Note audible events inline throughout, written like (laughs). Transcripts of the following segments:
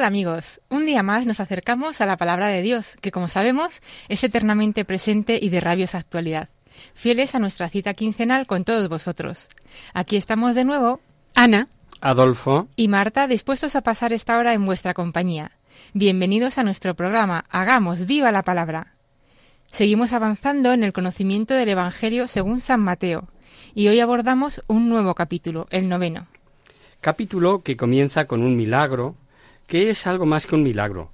Hola amigos, un día más nos acercamos a la palabra de Dios, que como sabemos es eternamente presente y de rabiosa actualidad, fieles a nuestra cita quincenal con todos vosotros. Aquí estamos de nuevo, Ana Adolfo, y Marta, dispuestos a pasar esta hora en vuestra compañía. Bienvenidos a nuestro programa Hagamos viva la palabra. Seguimos avanzando en el conocimiento del Evangelio según San Mateo, y hoy abordamos un nuevo capítulo, el noveno. capítulo que comienza con un milagro, que es algo más que un milagro,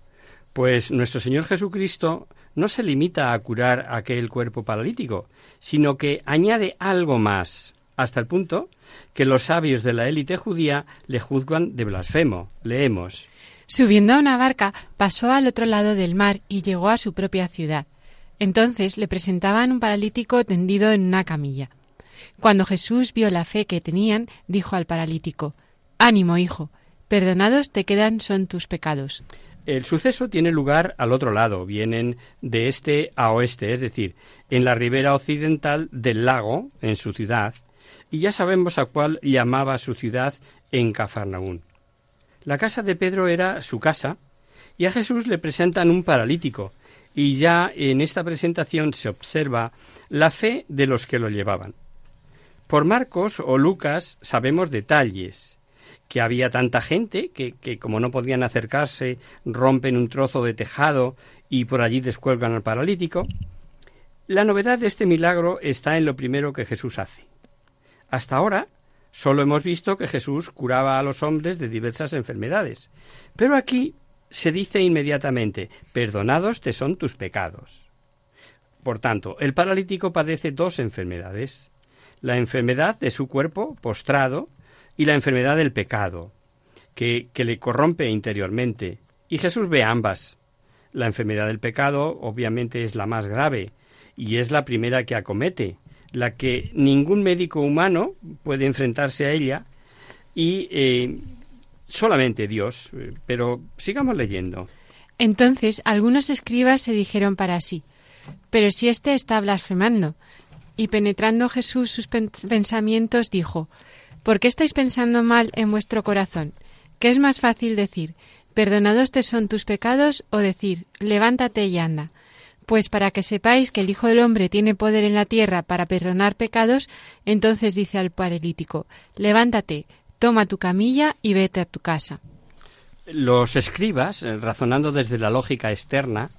pues nuestro Señor Jesucristo no se limita a curar aquel cuerpo paralítico, sino que añade algo más, hasta el punto que los sabios de la élite judía le juzgan de blasfemo. Leemos. Subiendo a una barca, pasó al otro lado del mar y llegó a su propia ciudad. Entonces le presentaban un paralítico tendido en una camilla. Cuando Jesús vio la fe que tenían, dijo al paralítico, Ánimo, hijo, perdonados te quedan son tus pecados. El suceso tiene lugar al otro lado, vienen de este a oeste, es decir, en la ribera occidental del lago, en su ciudad, y ya sabemos a cuál llamaba su ciudad en Cafarnaún. La casa de Pedro era su casa, y a Jesús le presentan un paralítico, y ya en esta presentación se observa la fe de los que lo llevaban. Por Marcos o Lucas sabemos detalles, que había tanta gente que, que, como no podían acercarse, rompen un trozo de tejado y por allí descuelgan al paralítico. La novedad de este milagro está en lo primero que Jesús hace. Hasta ahora solo hemos visto que Jesús curaba a los hombres de diversas enfermedades, pero aquí se dice inmediatamente, perdonados te son tus pecados. Por tanto, el paralítico padece dos enfermedades, la enfermedad de su cuerpo postrado, y la enfermedad del pecado, que, que, le corrompe interiormente. Y Jesús ve ambas. La enfermedad del pecado obviamente es la más grave y es la primera que acomete, la que ningún médico humano puede enfrentarse a ella y eh, solamente Dios. Pero sigamos leyendo. Entonces algunos escribas se dijeron para sí, pero si éste está blasfemando. Y penetrando Jesús sus pensamientos dijo, ¿Por qué estáis pensando mal en vuestro corazón? ¿Qué es más fácil decir, perdonados te son tus pecados, o decir, levántate y anda? Pues para que sepáis que el Hijo del Hombre tiene poder en la tierra para perdonar pecados, entonces dice al paralítico, levántate, toma tu camilla y vete a tu casa. Los escribas, razonando desde la lógica externa,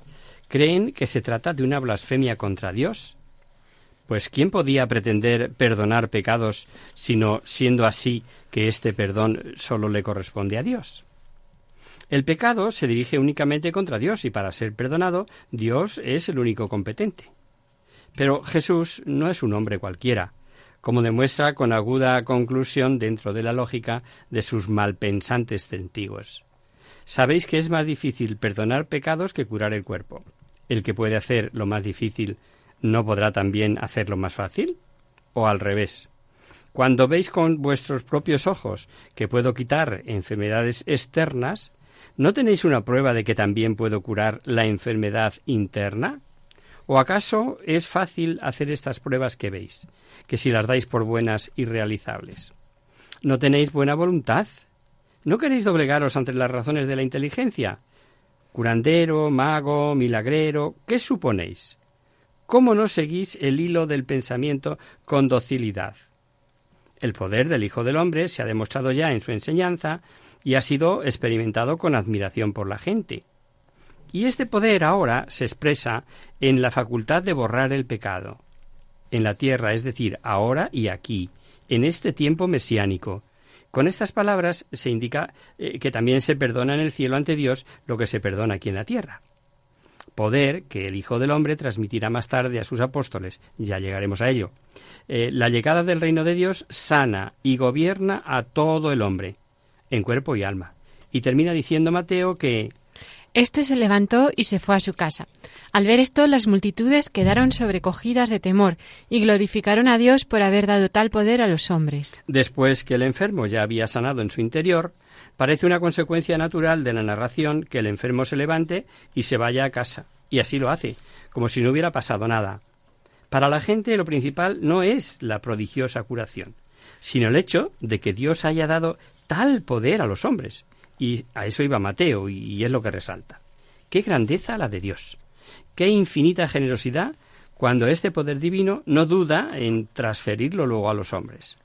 creen que se trata de una blasfemia contra Dios, pues ¿quién podía pretender perdonar pecados sino siendo así que este perdón solo le corresponde a Dios? El pecado se dirige únicamente contra Dios y para ser perdonado Dios es el único competente. Pero Jesús no es un hombre cualquiera, como demuestra con aguda conclusión dentro de la lógica de sus malpensantes testigos. Sabéis que es más difícil perdonar pecados que curar el cuerpo. El que puede hacer lo más difícil ¿no podrá también hacerlo más fácil? ¿O al revés? Cuando veis con vuestros propios ojos que puedo quitar enfermedades externas, ¿no tenéis una prueba de que también puedo curar la enfermedad interna? ¿O acaso es fácil hacer estas pruebas que veis, que si las dais por buenas y realizables? ¿No tenéis buena voluntad? ¿No queréis doblegaros ante las razones de la inteligencia? Curandero, mago, milagrero, ¿qué suponéis? ¿Cómo no seguís el hilo del pensamiento con docilidad? El poder del Hijo del Hombre se ha demostrado ya en su enseñanza y ha sido experimentado con admiración por la gente. Y este poder ahora se expresa en la facultad de borrar el pecado en la tierra, es decir, ahora y aquí, en este tiempo mesiánico. Con estas palabras se indica eh, que también se perdona en el cielo ante Dios lo que se perdona aquí en la tierra. Poder que el Hijo del Hombre transmitirá más tarde a sus apóstoles. Ya llegaremos a ello. Eh, la llegada del reino de Dios sana y gobierna a todo el hombre, en cuerpo y alma. Y termina diciendo Mateo que este se levantó y se fue a su casa. Al ver esto, las multitudes quedaron sobrecogidas de temor y glorificaron a Dios por haber dado tal poder a los hombres. Después que el enfermo ya había sanado en su interior, parece una consecuencia natural de la narración que el enfermo se levante y se vaya a casa. Y así lo hace, como si no hubiera pasado nada. Para la gente lo principal no es la prodigiosa curación, sino el hecho de que Dios haya dado tal poder a los hombres. Y a eso iba Mateo, y es lo que resalta. Qué grandeza la de Dios. Qué infinita generosidad cuando este poder divino no duda en transferirlo luego a los hombres.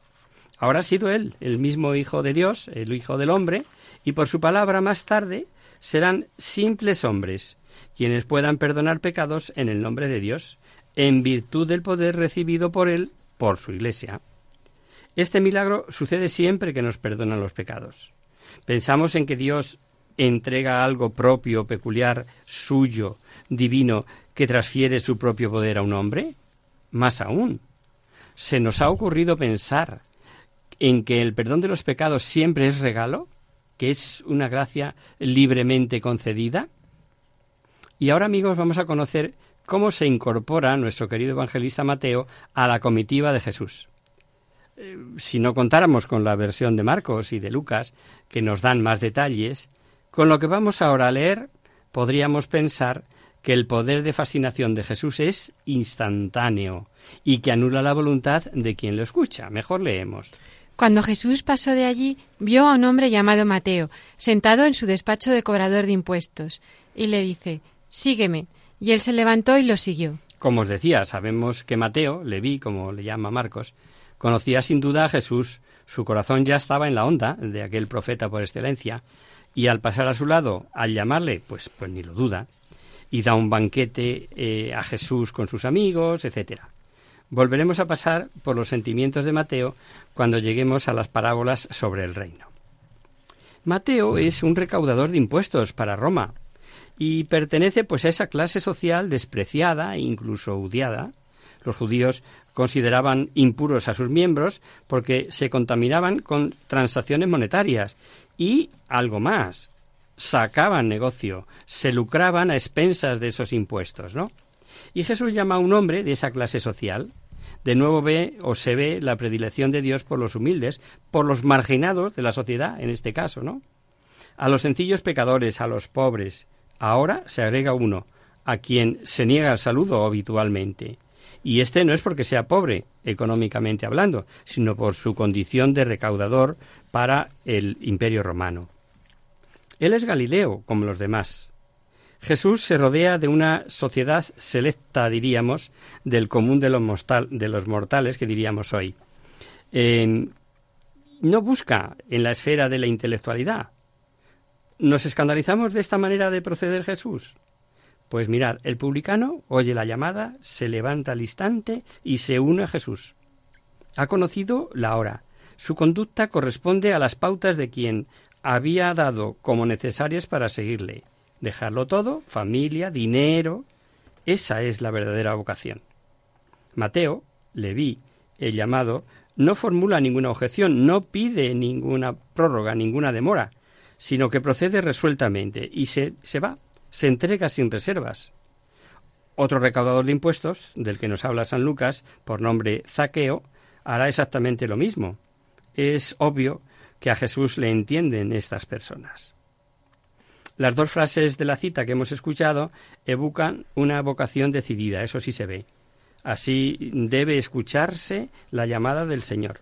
Ahora ha sido Él, el mismo Hijo de Dios, el Hijo del hombre, y por su palabra más tarde serán simples hombres, quienes puedan perdonar pecados en el nombre de Dios, en virtud del poder recibido por Él por su Iglesia. Este milagro sucede siempre que nos perdonan los pecados. Pensamos en que Dios entrega algo propio, peculiar, suyo, divino, que transfiere su propio poder a un hombre? Más aún, ¿se nos ha ocurrido pensar en que el perdón de los pecados siempre es regalo, que es una gracia libremente concedida? Y ahora, amigos, vamos a conocer cómo se incorpora nuestro querido evangelista Mateo a la comitiva de Jesús. Eh, si no contáramos con la versión de Marcos y de Lucas, que nos dan más detalles, con lo que vamos ahora a leer, podríamos pensar que el poder de fascinación de Jesús es instantáneo y que anula la voluntad de quien lo escucha. Mejor leemos. Cuando Jesús pasó de allí, vio a un hombre llamado Mateo, sentado en su despacho de cobrador de impuestos, y le dice, Sígueme. Y él se levantó y lo siguió. Como os decía, sabemos que Mateo, Leví, como le llama Marcos, Conocía sin duda a Jesús, su corazón ya estaba en la onda de aquel profeta por excelencia, y al pasar a su lado, al llamarle, pues, pues ni lo duda, y da un banquete eh, a Jesús con sus amigos, etc. Volveremos a pasar por los sentimientos de Mateo cuando lleguemos a las parábolas sobre el reino. Mateo es un recaudador de impuestos para Roma y pertenece pues a esa clase social despreciada e incluso odiada. Los judíos consideraban impuros a sus miembros porque se contaminaban con transacciones monetarias y algo más, sacaban negocio, se lucraban a expensas de esos impuestos, ¿no? Y Jesús llama a un hombre de esa clase social. De nuevo ve o se ve la predilección de Dios por los humildes, por los marginados de la sociedad, en este caso, ¿no? A los sencillos pecadores, a los pobres. Ahora se agrega uno, a quien se niega el saludo habitualmente. Y este no es porque sea pobre, económicamente hablando, sino por su condición de recaudador para el imperio romano. Él es Galileo, como los demás. Jesús se rodea de una sociedad selecta, diríamos, del común de los, de los mortales, que diríamos hoy. no busca en la esfera de la intelectualidad. ¿Nos escandalizamos de esta manera de proceder Jesús? Pues mirad, el publicano oye la llamada, se levanta al instante y se une a Jesús. Ha conocido la hora. Su conducta corresponde a las pautas de quien había dado como necesarias para seguirle. Dejarlo todo, familia, dinero. Esa es la verdadera vocación. Mateo, vi, el llamado, no formula ninguna objeción, no pide ninguna prórroga, ninguna demora, sino que procede resueltamente y se, se va se entrega sin reservas. Otro recaudador de impuestos, del que nos habla San Lucas, por nombre Zaqueo, hará exactamente lo mismo. Es obvio que a Jesús le entienden estas personas. Las dos frases de la cita que hemos escuchado evocan una vocación decidida, eso sí se ve. Así debe escucharse la llamada del Señor.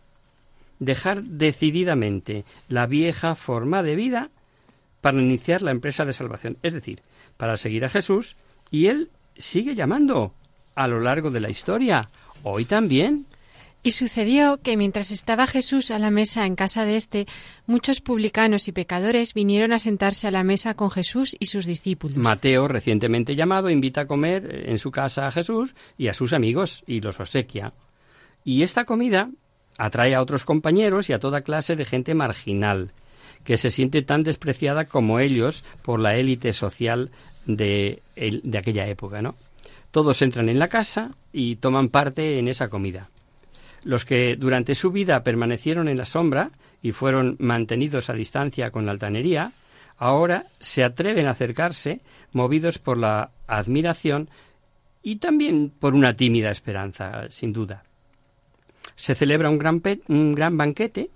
Dejar decididamente la vieja forma de vida para iniciar la empresa de salvación. Es decir, para seguir a Jesús y Él sigue llamando a lo largo de la historia, hoy también. Y sucedió que mientras estaba Jesús a la mesa en casa de éste, muchos publicanos y pecadores vinieron a sentarse a la mesa con Jesús y sus discípulos. Mateo, recientemente llamado, invita a comer en su casa a Jesús y a sus amigos y los obsequia. Y esta comida atrae a otros compañeros y a toda clase de gente marginal, que se siente tan despreciada como ellos por la élite social de, de aquella época, ¿no? Todos entran en la casa y toman parte en esa comida. Los que durante su vida permanecieron en la sombra y fueron mantenidos a distancia con la altanería, ahora se atreven a acercarse, movidos por la admiración y también por una tímida esperanza, sin duda. Se celebra un gran, un gran banquete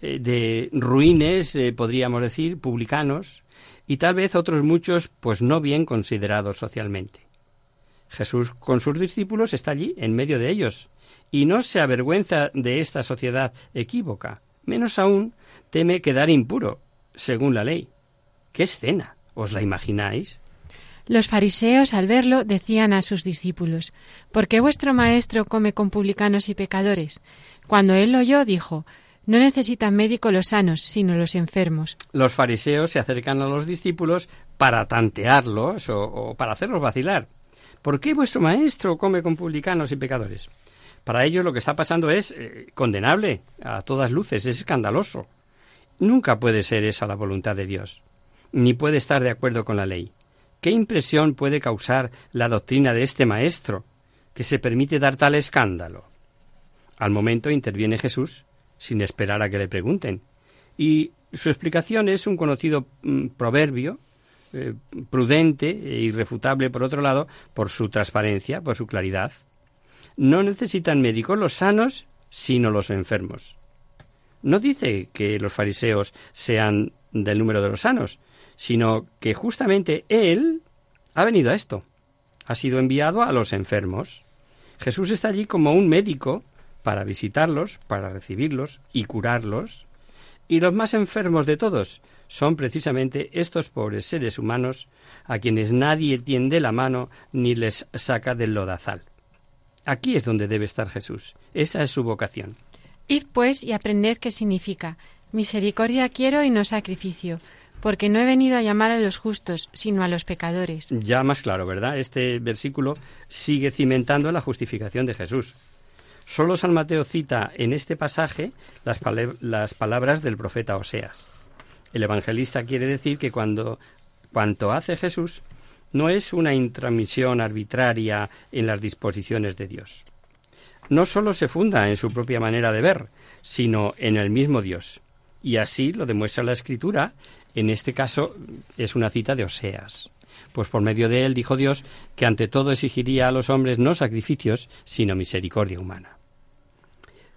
eh, de ruines, eh, podríamos decir, publicanos, y tal vez otros muchos, pues no bien considerados socialmente. Jesús con sus discípulos está allí, en medio de ellos, y no se avergüenza de esta sociedad equívoca. Menos aún teme quedar impuro, según la ley. ¿Qué escena? ¿Os la imagináis? Los fariseos, al verlo, decían a sus discípulos, ¿Por qué vuestro maestro come con publicanos y pecadores? Cuando él lo oyó, dijo, No necesitan médico los sanos, sino los enfermos. Los fariseos se acercan a los discípulos para tantearlos o, para hacerlos vacilar. ¿Por qué vuestro maestro come con publicanos y pecadores? Para ellos lo que está pasando es eh, condenable a todas luces, es escandaloso. Nunca puede ser esa la voluntad de Dios, ni puede estar de acuerdo con la ley. ¿Qué impresión puede causar la doctrina de este maestro que se permite dar tal escándalo? Al momento interviene Jesús, sin esperar a que le pregunten, y su explicación es un conocido mm, proverbio, eh, prudente e irrefutable, por otro lado, por su transparencia, por su claridad. No necesitan médicos los sanos, sino los enfermos. No dice que los fariseos sean del número de los sanos, sino que justamente Él ha venido a esto. Ha sido enviado a los enfermos. Jesús está allí como un médico para visitarlos, para recibirlos y curarlos. Y los más enfermos de todos son precisamente estos pobres seres humanos a quienes nadie tiende la mano ni les saca del lodazal. Aquí es donde debe estar Jesús. Esa es su vocación. Id pues y aprended qué significa. Misericordia quiero y no sacrificio, porque no he venido a llamar a los justos, sino a los pecadores. Ya más claro, ¿verdad? Este versículo sigue cimentando la justificación de Jesús. Solo San Mateo cita en este pasaje las, las palabras del profeta Oseas. El evangelista quiere decir que cuando cuanto hace Jesús no es una intromisión arbitraria en las disposiciones de Dios. No sólo se funda en su propia manera de ver, sino en el mismo Dios. Y así lo demuestra la Escritura. En este caso es una cita de Oseas. Pues por medio de él dijo Dios que ante todo exigiría a los hombres no sacrificios, sino misericordia humana.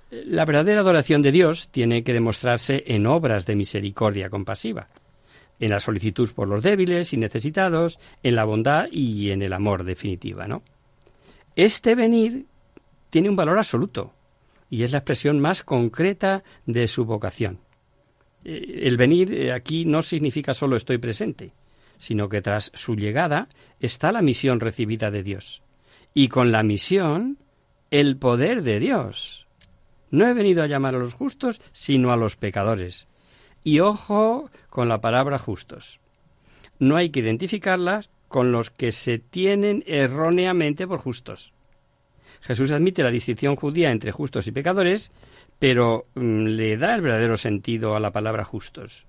La verdadera adoración de Dios tiene que demostrarse en obras de misericordia compasiva en la solicitud por los débiles y necesitados, en la bondad y en el amor definitiva, ¿no? Este venir tiene un valor absoluto y es la expresión más concreta de su vocación. Eh, el venir eh, aquí no significa solo estoy presente, sino que tras su llegada está la misión recibida de Dios. Y con la misión, el poder de Dios. No he venido a llamar a los justos, sino a los pecadores. Y ojo con la palabra justos. No hay que identificarlas con los que se tienen erróneamente por justos. Jesús admite la distinción judía entre justos y pecadores, pero mm, le da el verdadero sentido a la palabra justos.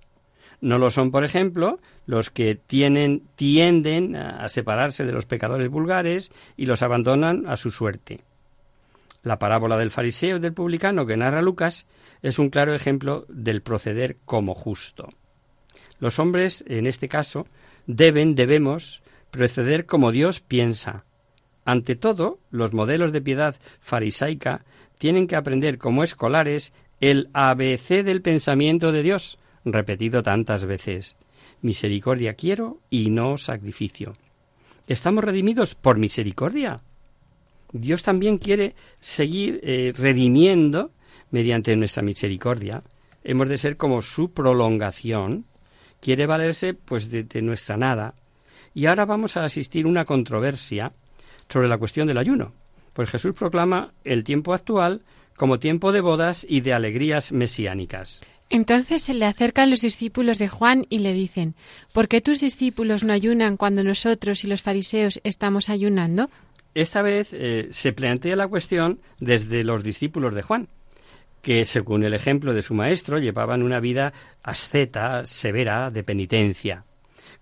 No lo son, por ejemplo, los que tienen, tienden a separarse de los pecadores vulgares y los abandonan a su suerte. La parábola del fariseo y del publicano que narra Lucas es un claro ejemplo del proceder como justo. Los hombres, en este caso, deben, debemos, proceder como Dios piensa. Ante todo, los modelos de piedad farisaica tienen que aprender como escolares el ABC del pensamiento de Dios, repetido tantas veces. Misericordia quiero y no sacrificio. ¿Estamos redimidos por misericordia? Dios también quiere seguir eh, redimiendo mediante nuestra misericordia. Hemos de ser como su prolongación. Quiere valerse pues de, de nuestra nada. Y ahora vamos a asistir una controversia sobre la cuestión del ayuno. Pues Jesús proclama el tiempo actual como tiempo de bodas y de alegrías mesiánicas. Entonces se le acercan los discípulos de Juan y le dicen, ¿por qué tus discípulos no ayunan cuando nosotros y los fariseos estamos ayunando? Esta vez eh, se plantea la cuestión desde los discípulos de Juan, que según el ejemplo de su maestro llevaban una vida asceta, severa, de penitencia,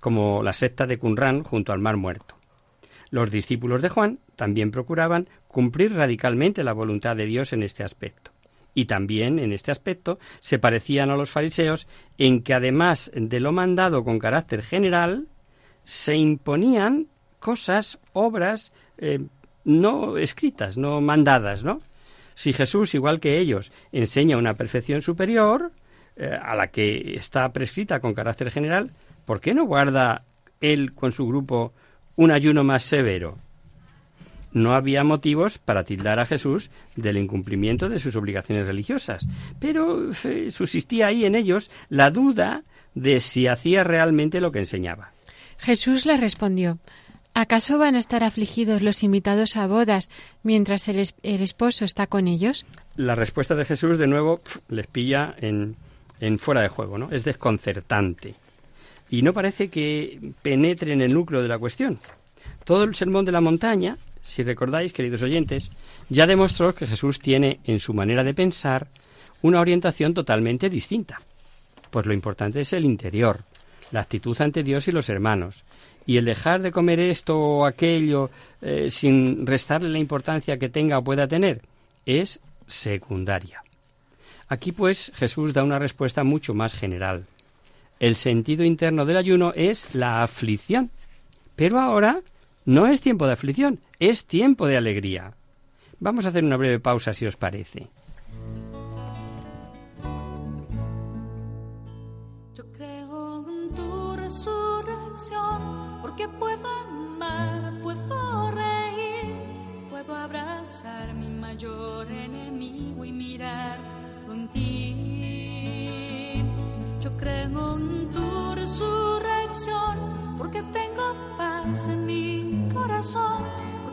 como la secta de Qumran junto al Mar Muerto. Los discípulos de Juan también procuraban cumplir radicalmente la voluntad de Dios en este aspecto y también en este aspecto se parecían a los fariseos en que además de lo mandado con carácter general, se imponían cosas, obras eh, no escritas, no mandadas, ¿no? Si Jesús, igual que ellos, enseña una perfección superior eh, a la que está prescrita con carácter general, ¿por qué no guarda él con su grupo un ayuno más severo? no había motivos para tildar a Jesús del incumplimiento de sus obligaciones religiosas, pero eh, subsistía ahí en ellos la duda de si hacía realmente lo que enseñaba. Jesús le respondió ¿Acaso van a estar afligidos los invitados a bodas mientras el, esposo está con ellos? La respuesta de Jesús, de nuevo, les pilla en, en fuera de juego, ¿no? Es desconcertante. Y no parece que penetre en el núcleo de la cuestión. Todo el sermón de la montaña si recordáis, queridos oyentes, ya demostró que Jesús tiene en su manera de pensar una orientación totalmente distinta. Pues lo importante es el interior, la actitud ante Dios y los hermanos. Y el dejar de comer esto o aquello eh, sin restarle la importancia que tenga o pueda tener es secundaria. Aquí pues Jesús da una respuesta mucho más general. El sentido interno del ayuno es la aflicción. Pero ahora no es tiempo de aflicción, es tiempo de alegría. Vamos a hacer una breve pausa si os parece. Porque puedo amar, puedo reír, puedo abrazar mi mayor enemigo y mirar en ti. Yo creo en tu resurrección, porque tengo paz en mi corazón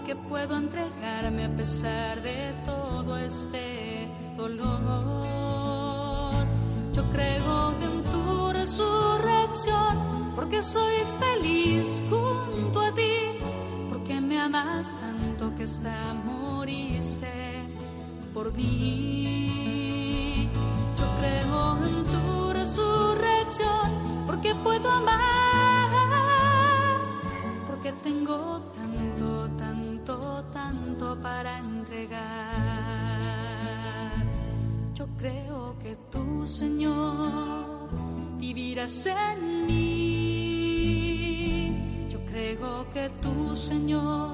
que puedo entregarme a pesar de todo este dolor. Yo creo en tu resurrección porque soy feliz junto a ti, porque me amas tanto que hasta moriste por mí. Yo creo en tu resurrección porque puedo amar, porque tengo tanto, tanto tanto, para entregar. Yo creo que tú, Señor, vivirás en mí. Yo creo que tú, Señor,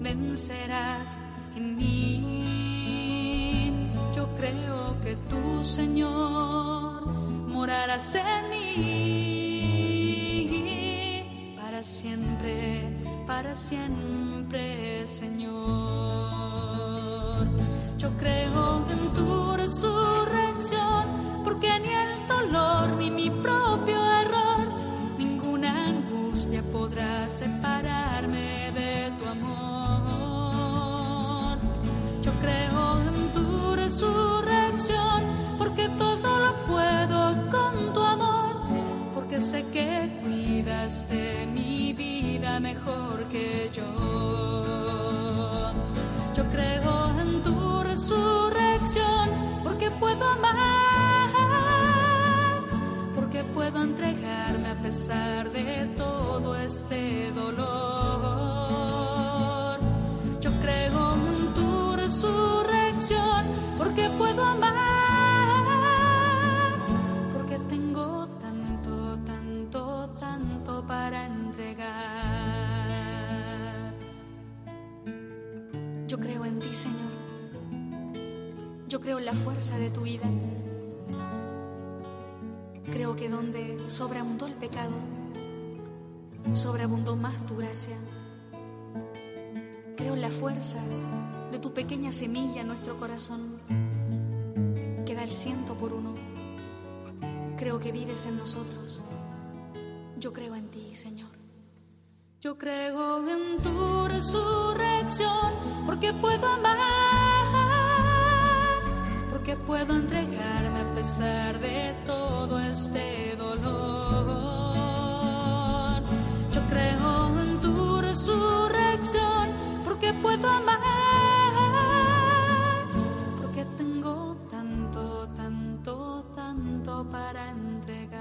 vencerás en mí. Yo creo que tú, Señor, morarás en mí para siempre, para siempre Señor. Yo creo en tu resurrección, porque ni el resurrección, porque todo lo puedo con tu amor, porque sé que cuidas de mi vida mejor que yo. Yo creo en tu resurrección porque puedo amar, porque puedo entregarme a pesar de todo este dolor. Yo creo en tu resurrección porque puedo amar, porque tengo tanto, tanto, tanto para Yo creo en ti, Señor. Yo creo en la fuerza de tu vida. Creo que donde sobreabundó el pecado, sobreabundó más tu gracia. Creo en la fuerza de tu pequeña semilla en nuestro corazón, que da el ciento por uno. Creo que vives en nosotros. Yo creo en ti, Señor. Yo creo en tu resurrección porque puedo amar, puedo entregarme a pesar de todo este dolor. Yo creo en tu resurrección porque puedo amar, para entregar.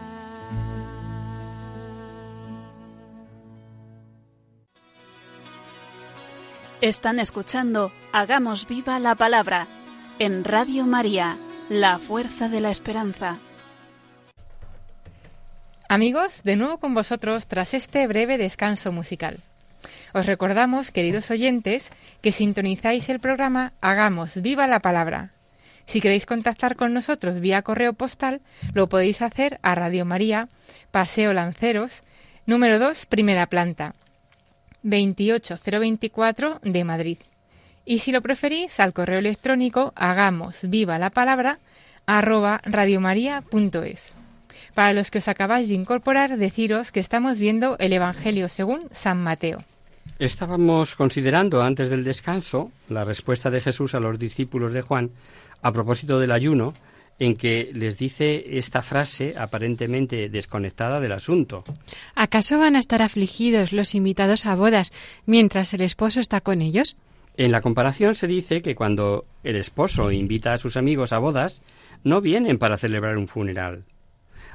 Están escuchando Hagamos viva la palabra en Radio María, la fuerza de la esperanza. Amigos, de nuevo con vosotros tras este breve descanso musical. Os recordamos, queridos oyentes, que sintonizáis el programa Hagamos viva la palabra. Si queréis contactar con nosotros vía correo postal, lo podéis hacer a Radio María, Paseo Lanceros, número 2, primera planta, 28024 de Madrid. Y si lo preferís, al correo electrónico hagamos viva la palabra arroba radiomaria.es. Para los que os acabáis de incorporar, deciros que estamos viendo el Evangelio según San Mateo. Estábamos considerando antes del descanso la respuesta de Jesús a los discípulos de Juan a propósito del ayuno, en que les dice esta frase aparentemente desconectada del asunto. ¿Acaso van a estar afligidos los invitados a bodas mientras el esposo está con ellos? En la comparación se dice que cuando el esposo invita a sus amigos a bodas, no vienen para celebrar un funeral.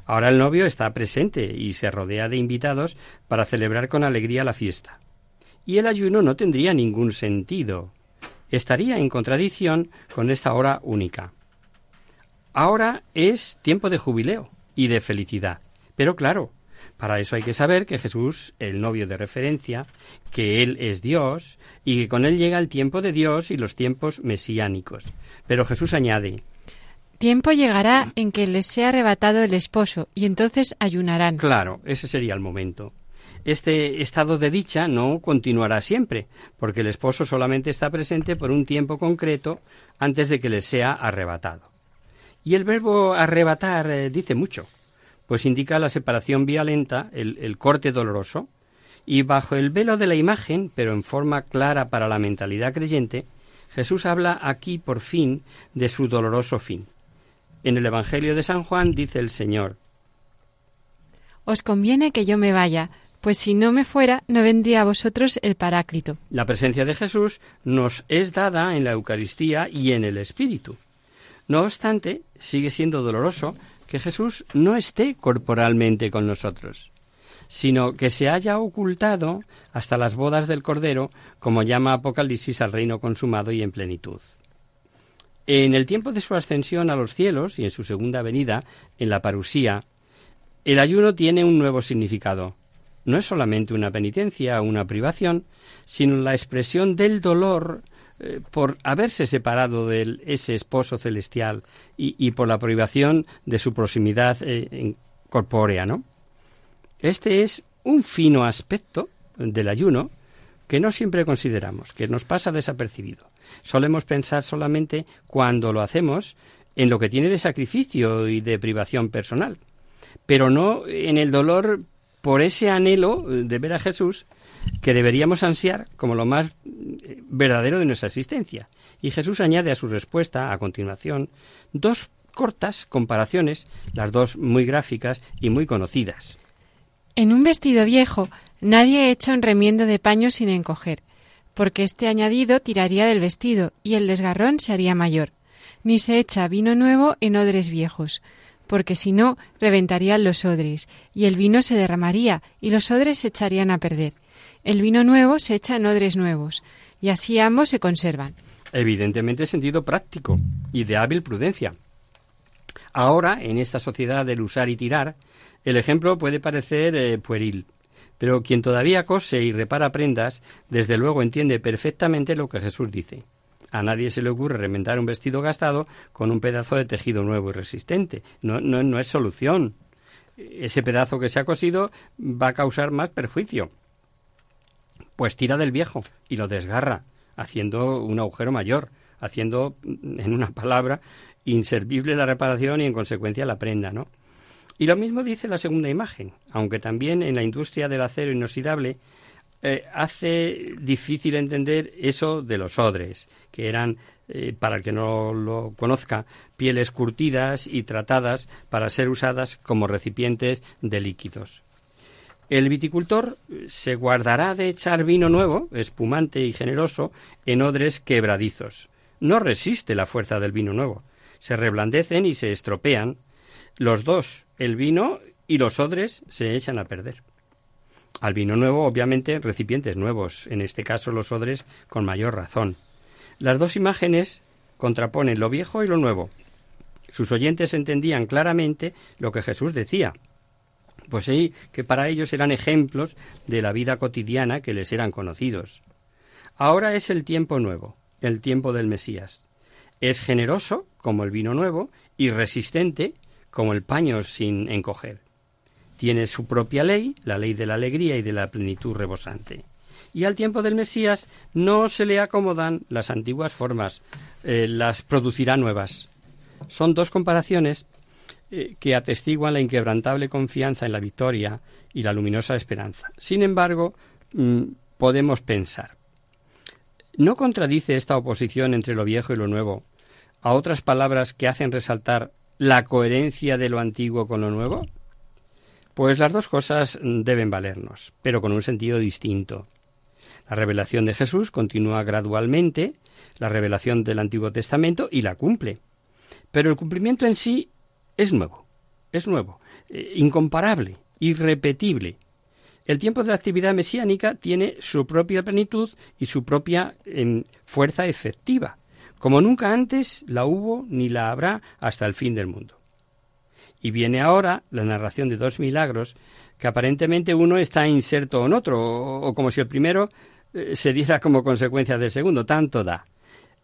Ahora el novio está presente y se rodea de invitados para celebrar con alegría la fiesta. Y el ayuno no tendría ningún sentido. Estaría en contradicción con esta hora única. Ahora es tiempo de jubileo y de felicidad. Pero claro, para eso hay que saber que Jesús, el novio de referencia, que Él es Dios y que con Él llega el tiempo de Dios y los tiempos mesiánicos. Pero Jesús añade, Tiempo llegará en que les sea arrebatado el esposo y entonces ayunarán. Claro, ese sería el momento. Este estado de dicha no continuará siempre, porque el esposo solamente está presente por un tiempo concreto antes de que les sea arrebatado. Y el verbo arrebatar eh, dice mucho pues indica la separación violenta, el, el corte doloroso, y bajo el velo de la imagen, pero en forma clara para la mentalidad creyente, Jesús habla aquí por fin de su doloroso fin. En el Evangelio de San Juan dice el Señor, Os conviene que yo me vaya, pues si no me fuera, no vendría a vosotros el Paráclito. La presencia de Jesús nos es dada en la Eucaristía y en el Espíritu. No obstante, sigue siendo doloroso que Jesús no esté corporalmente con nosotros, sino que se haya ocultado hasta las bodas del Cordero, como llama Apocalipsis al reino consumado y en plenitud. En el tiempo de su ascensión a los cielos y en su segunda venida, en la parusía, el ayuno tiene un nuevo significado. No es solamente una penitencia o una privación, sino la expresión del dolor eh, por haberse separado de ese esposo celestial y, por la privación de su proximidad eh, corpórea, ¿no? Este es un fino aspecto del ayuno que no siempre consideramos, que nos pasa desapercibido. Solemos pensar solamente cuando lo hacemos en lo que tiene de sacrificio y de privación personal, pero no en el dolor por ese anhelo de ver a Jesús que deberíamos ansiar como lo más eh, verdadero de nuestra existencia. Y Jesús añade a su respuesta, a continuación, dos cortas comparaciones, las dos muy gráficas y muy conocidas. En un vestido viejo nadie echa un remiendo de paño sin encoger, porque este añadido tiraría del vestido y el desgarrón se haría mayor. Ni se echa vino nuevo en odres viejos, porque si no reventarían los odres, y el vino se derramaría, y los odres se echarían a perder el vino nuevo se echa en odres nuevos, y así ambos se conservan. Evidentemente sentido práctico y de hábil prudencia. Ahora, en esta sociedad del usar y tirar, el ejemplo puede parecer eh, pueril, pero quien todavía cose y repara prendas, desde luego entiende perfectamente lo que Jesús dice. A nadie se le ocurre remendar un vestido gastado con un pedazo de tejido nuevo y resistente. No, no, no es solución. Ese pedazo que se ha cosido va a causar más perjuicio pues tira del viejo y lo desgarra, haciendo un agujero mayor, haciendo, en una palabra, inservible la reparación y en consecuencia la prenda, ¿no? Y lo mismo dice la segunda imagen, aunque también en la industria del acero inoxidable eh, hace difícil entender eso de los odres, que eran eh, para el que no lo conozca, pieles curtidas y tratadas para ser usadas como recipientes de líquidos. El viticultor se guardará de echar vino nuevo, espumante y generoso, en odres quebradizos. No resiste la fuerza del vino nuevo. Se reblandecen y se estropean. Los dos, el vino y los odres, se echan a perder. Al vino nuevo, obviamente, recipientes nuevos, en este caso los odres con mayor razón. Las dos imágenes contraponen lo viejo y lo nuevo. Sus oyentes entendían claramente lo que Jesús decía, pues sí, que para ellos eran ejemplos de la vida cotidiana que les eran conocidos. Ahora es el tiempo nuevo, el tiempo del Mesías. Es generoso, como el vino nuevo, y resistente, como el paño sin encoger. Tiene su propia ley, la ley de la alegría y de la plenitud rebosante. Y al tiempo del Mesías no se le acomodan las antiguas formas, eh, las producirá nuevas. Son dos comparaciones eh, que atestiguan la inquebrantable confianza en la victoria y la luminosa esperanza. Sin embargo, mm, podemos pensar, ¿no contradice esta oposición entre lo viejo y lo nuevo a otras palabras que hacen resaltar la coherencia de lo antiguo con lo nuevo? Pues las dos cosas deben valernos, pero con un sentido distinto. La revelación de Jesús continúa gradualmente, la revelación del Antiguo Testamento, y la cumple. Pero el cumplimiento en sí es nuevo, es nuevo, eh, incomparable, irrepetible. El tiempo de la actividad mesiánica tiene su propia plenitud y su propia em, fuerza efectiva, como nunca antes la hubo ni la habrá hasta el fin del mundo. Y viene ahora la narración de dos milagros que aparentemente uno está inserto en otro, o, como si el primero eh, se diera como consecuencia del segundo, tanto da.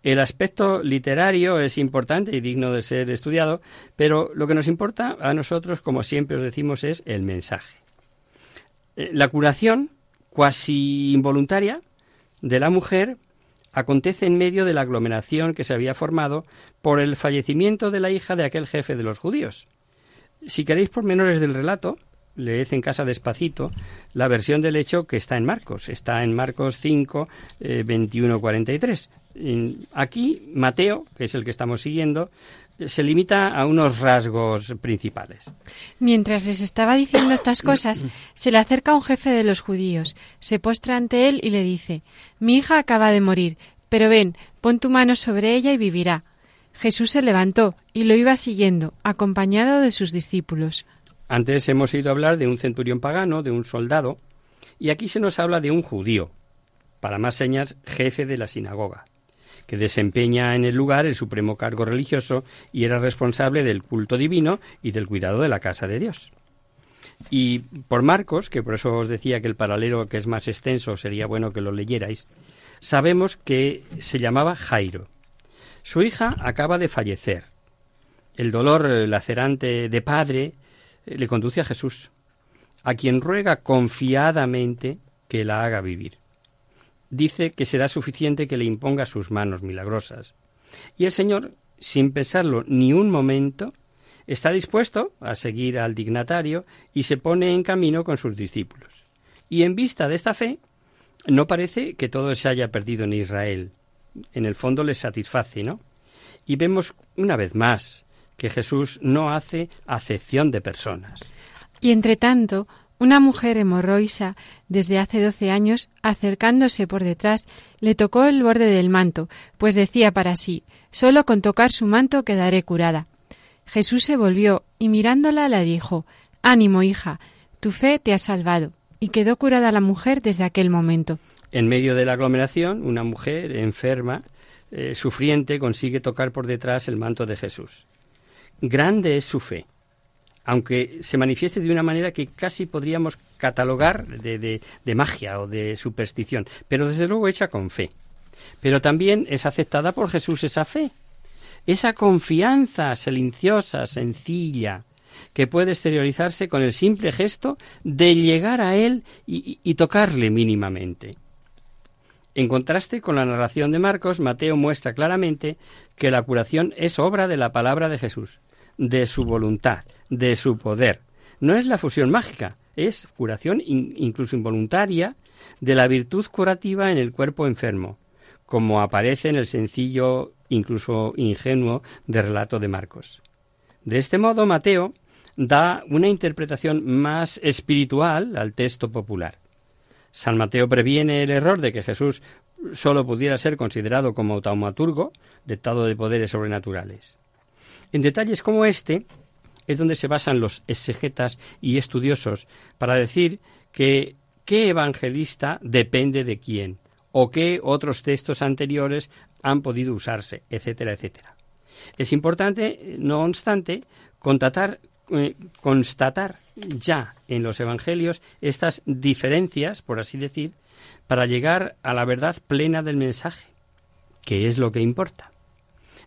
El aspecto literario es importante y digno de ser estudiado, pero lo que nos importa a nosotros, como siempre os decimos, es el mensaje. Eh, la curación, cuasi involuntaria, de la mujer acontece en medio de la aglomeración que se había formado por el fallecimiento de la hija de aquel jefe de los judíos. Si queréis pormenores del relato, leed en casa despacito la versión del hecho que está en Marcos. Está en Marcos 5, 21, 43. Aquí, Mateo, que es el que estamos siguiendo, se limita a unos rasgos principales. Mientras les estaba diciendo estas (coughs) cosas, se le acerca un jefe de los judíos, se postra ante él y le dice Mi hija acaba de morir, pero ven, pon tu mano sobre ella y vivirá. Jesús se levantó y lo iba siguiendo, acompañado de sus discípulos. Antes hemos oído hablar de un centurión pagano, de un soldado, y aquí se nos habla de un judío, para más señas jefe de la sinagoga, que desempeña en el lugar el supremo cargo religioso y era responsable del culto divino y del cuidado de la casa de Dios. Y por Marcos, que por eso os decía que el paralelo que es más extenso sería bueno que lo leyerais, sabemos que se llamaba Jairo. Su hija acaba de fallecer. El dolor lacerante de padre eh, le conduce a Jesús, a quien ruega confiadamente que la haga vivir. Dice que será suficiente que le imponga sus manos milagrosas. Y el Señor, sin pensarlo ni un momento, está dispuesto a seguir al dignatario y se pone en camino con sus discípulos. Y en vista de esta fe, no parece que todo se haya perdido en Israel. En el fondo les satisface, ¿no? Y vemos una vez más que Jesús no hace acepción de personas. Y entre tanto, una mujer hemorroisa, desde hace doce años, acercándose por detrás, le tocó el borde del manto, pues decía para sí, solo con tocar su manto quedaré curada. Jesús se volvió y mirándola la dijo, Ánimo, hija, tu fe te ha salvado. Y quedó curada la mujer desde aquel momento. En medio de la aglomeración, una mujer enferma, eh, sufriente, consigue tocar por detrás el manto de Jesús. Grande es su fe, aunque se manifieste de una manera que casi podríamos catalogar de, magia o de superstición, pero desde luego hecha con fe. Pero también es aceptada por Jesús esa fe, esa confianza silenciosa, sencilla, que puede exteriorizarse con el simple gesto de llegar a Él y, tocarle mínimamente. En contraste con la narración de Marcos, Mateo muestra claramente que la curación es obra de la palabra de Jesús de su voluntad, de su poder. No es la fusión mágica, es curación incluso involuntaria de la virtud curativa en el cuerpo enfermo, como aparece en el sencillo, incluso ingenuo, de relato de Marcos. De este modo, Mateo da una interpretación más espiritual al texto popular. San Mateo previene el error de que Jesús sólo pudiera ser considerado como taumaturgo, dictado de poderes sobrenaturales. En detalles como este es donde se basan los exegetas y estudiosos para decir que qué evangelista depende de quién o qué otros textos anteriores han podido usarse, etcétera, etcétera. Es importante, no obstante, eh, constatar ya en los evangelios estas diferencias, por así decir, para llegar a la verdad plena del mensaje, que es lo que importa.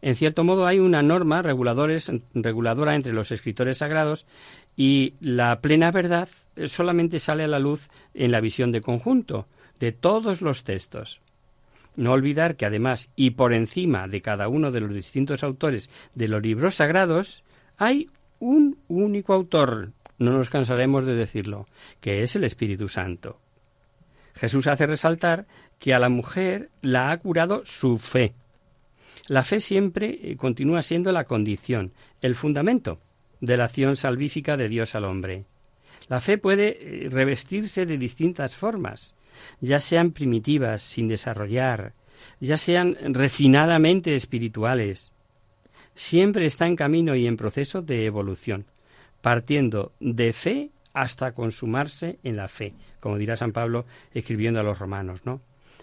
En cierto modo hay una norma reguladora entre los escritores sagrados y la plena verdad solamente sale a la luz en la visión de conjunto de todos los textos. No olvidar que además y por encima de cada uno de los distintos autores de los libros sagrados hay un único autor, no nos cansaremos de decirlo, que es el Espíritu Santo. Jesús hace resaltar que a la mujer la ha curado su fe. La fe siempre eh, continúa siendo la condición, el fundamento de la acción salvífica de Dios al hombre. La fe puede eh, revestirse de distintas formas, ya sean primitivas, sin desarrollar, ya sean refinadamente espirituales, siempre está en camino y en proceso de evolución, partiendo de fe hasta consumarse en la fe, como dirá San Pablo escribiendo a los romanos, ¿no?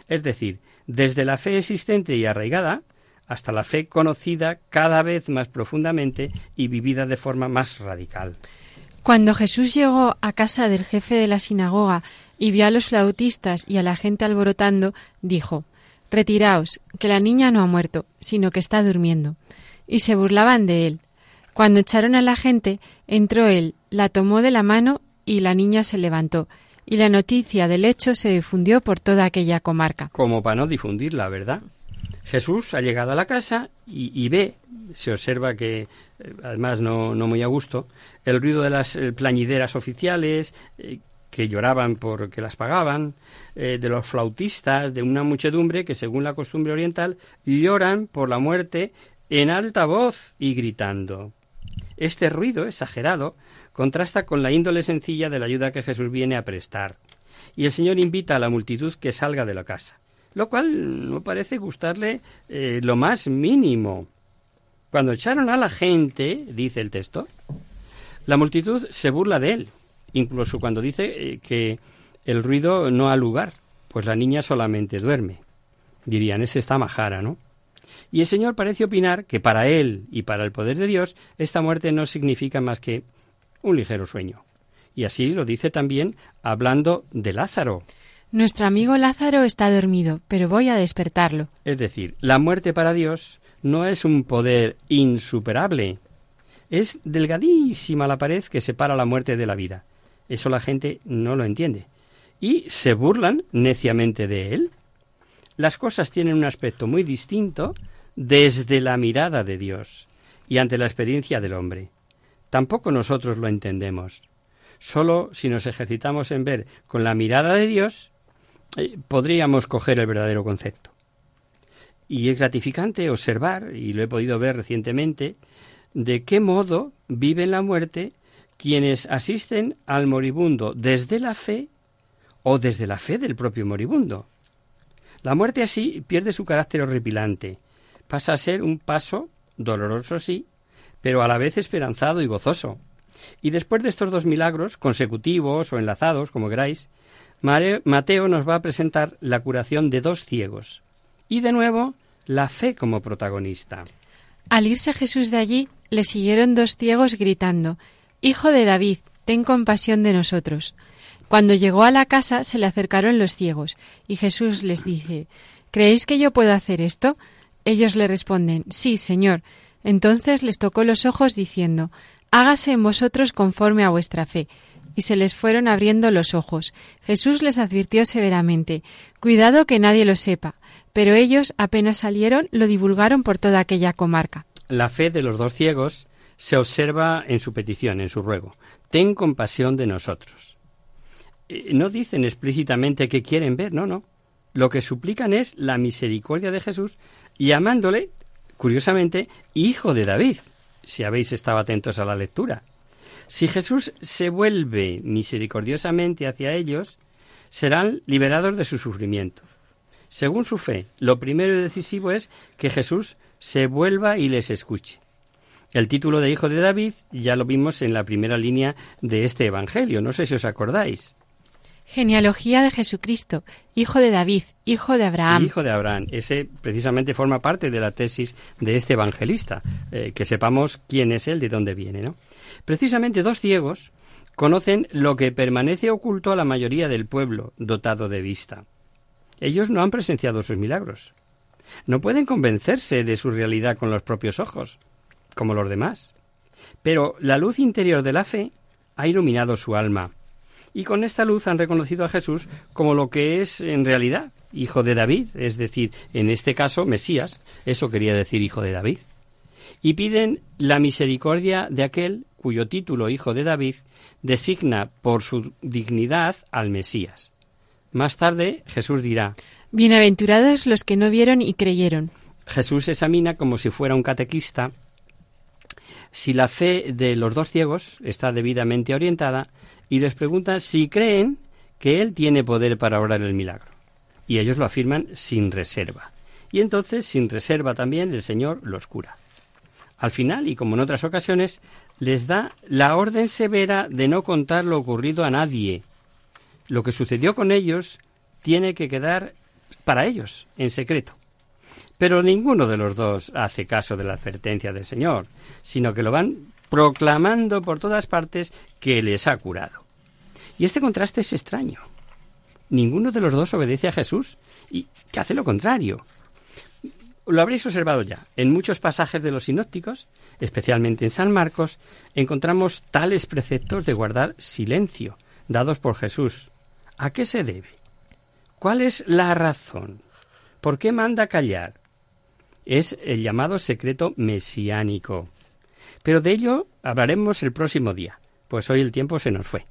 Es decir, desde la fe existente y arraigada hasta la fe conocida cada vez más profundamente y vivida de forma más radical. Cuando Jesús llegó a casa del jefe de la sinagoga y vio a los flautistas y a la gente alborotando, dijo Retiraos, que la niña no ha muerto, sino que está durmiendo. Y se burlaban de él. Cuando echaron a la gente, entró él, la tomó de la mano y la niña se levantó, y la noticia del hecho se difundió por toda aquella comarca. Como para no difundirla, ¿verdad? Jesús ha llegado a la casa y, ve, se observa que, eh, además no, muy a gusto, el ruido de las eh, plañideras oficiales, eh, que lloraban porque las pagaban, de los flautistas, de una muchedumbre que, según la costumbre oriental, lloran por la muerte en alta voz y gritando. Este ruido exagerado contrasta con la índole sencilla de la ayuda que Jesús viene a prestar. Y el Señor invita a la multitud que salga de la casa, lo cual no parece gustarle eh, lo más mínimo. Cuando echaron a la gente, dice el texto, la multitud se burla de él, incluso cuando dice eh, que el ruido no ha lugar, pues la niña solamente duerme. Dirían, ese está majara, ¿no? Y el Señor parece opinar que para él y para el poder de Dios esta muerte no significa más que un ligero sueño. Y así lo dice también hablando de Lázaro. Nuestro amigo Lázaro está dormido, pero voy a despertarlo. Es decir, la muerte para Dios no es un poder insuperable. Es delgadísima la pared que separa la muerte de la vida. Eso la gente no lo entiende. Y se burlan neciamente de él. Las cosas tienen un aspecto muy distinto desde la mirada de Dios y ante la experiencia del hombre. Tampoco nosotros lo entendemos. Solo si nos ejercitamos en ver con la mirada de Dios, eh, podríamos coger el verdadero concepto. Y es gratificante observar, y lo he podido ver recientemente, de qué modo viven la muerte quienes asisten al moribundo desde la fe o desde la fe del propio moribundo. La muerte así pierde su carácter horripilante, pasa a ser un paso doloroso sí, pero a la vez esperanzado y gozoso. Y después de estos dos milagros, consecutivos o enlazados, como queráis, Mateo nos va a presentar la curación de dos ciegos. Y de nuevo, la fe como protagonista. Al irse Jesús de allí, le siguieron dos ciegos gritando, Hijo de David, ten compasión de nosotros. Cuando llegó a la casa se le acercaron los ciegos, y Jesús les dice, ¿Creéis que yo puedo hacer esto? Ellos le responden, Sí, Señor. Entonces les tocó los ojos diciendo, Hágase en vosotros conforme a vuestra fe. Y se les fueron abriendo los ojos. Jesús les advirtió severamente, Cuidado que nadie lo sepa. Pero ellos, apenas salieron, lo divulgaron por toda aquella comarca. La fe de los dos ciegos se observa en su petición, en su ruego. Ten compasión de nosotros. Eh, no dicen explícitamente que quieren ver, no, no. Lo que suplican es la misericordia de Jesús, llamándole, curiosamente, hijo de David, si habéis estado atentos a la lectura. Si Jesús se vuelve misericordiosamente hacia ellos, serán liberados de su sufrimiento. Según su fe, lo primero y decisivo es que Jesús se vuelva y les escuche. El título de Hijo de David ya lo vimos en la primera línea de este Evangelio, no sé si os acordáis. Genealogía de Jesucristo, hijo de David, hijo de Abraham. Hijo de Abraham. Ese precisamente forma parte de la tesis de este evangelista, eh, que sepamos quién es él, de dónde viene. ¿no? Precisamente dos ciegos conocen lo que permanece oculto a la mayoría del pueblo dotado de vista. Ellos no han presenciado sus milagros. No pueden convencerse de su realidad con los propios ojos como los demás. Pero la luz interior de la fe ha iluminado su alma. Y con esta luz han reconocido a Jesús como lo que es en realidad, hijo de David, es decir, en este caso, Mesías, eso quería decir hijo de David. Y piden la misericordia de aquel cuyo título hijo de David designa por su dignidad al Mesías. Más tarde Jesús dirá, Bienaventurados los que no vieron y creyeron. Jesús examina como si fuera un catequista si la fe de los dos ciegos está debidamente orientada y les pregunta si creen que Él tiene poder para obrar el milagro. Y ellos lo afirman sin reserva. Y entonces, sin reserva también, el Señor los cura. Al final, y como en otras ocasiones, les da la orden severa de no contar lo ocurrido a nadie. Lo que sucedió con ellos tiene que quedar para ellos, en secreto. Pero ninguno de los dos hace caso de la advertencia del Señor, sino que lo van proclamando por todas partes que les ha curado. Y este contraste es extraño. Ninguno de los dos obedece a Jesús y que hace lo contrario. Lo habréis observado ya. En muchos pasajes de los sinópticos, especialmente en San Marcos, encontramos tales preceptos de guardar silencio, dados por Jesús. ¿A qué se debe? ¿Cuál es la razón? ¿Por qué manda callar? es el llamado secreto mesiánico. Pero de ello hablaremos el próximo día, pues hoy el tiempo se nos fue.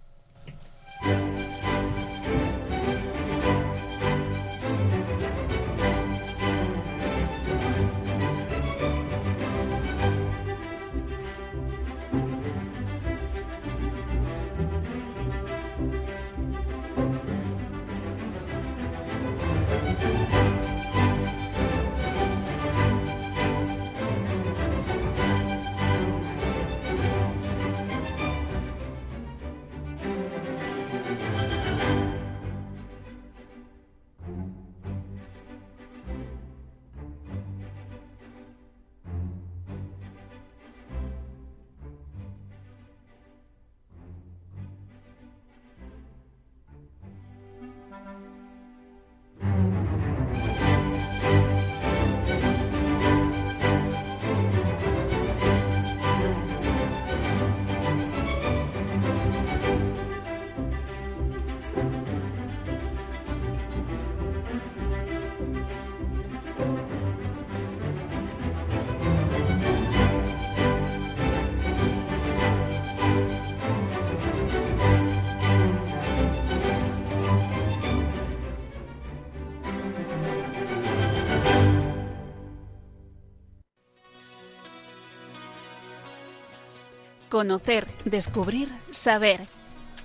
Conocer, descubrir, saber.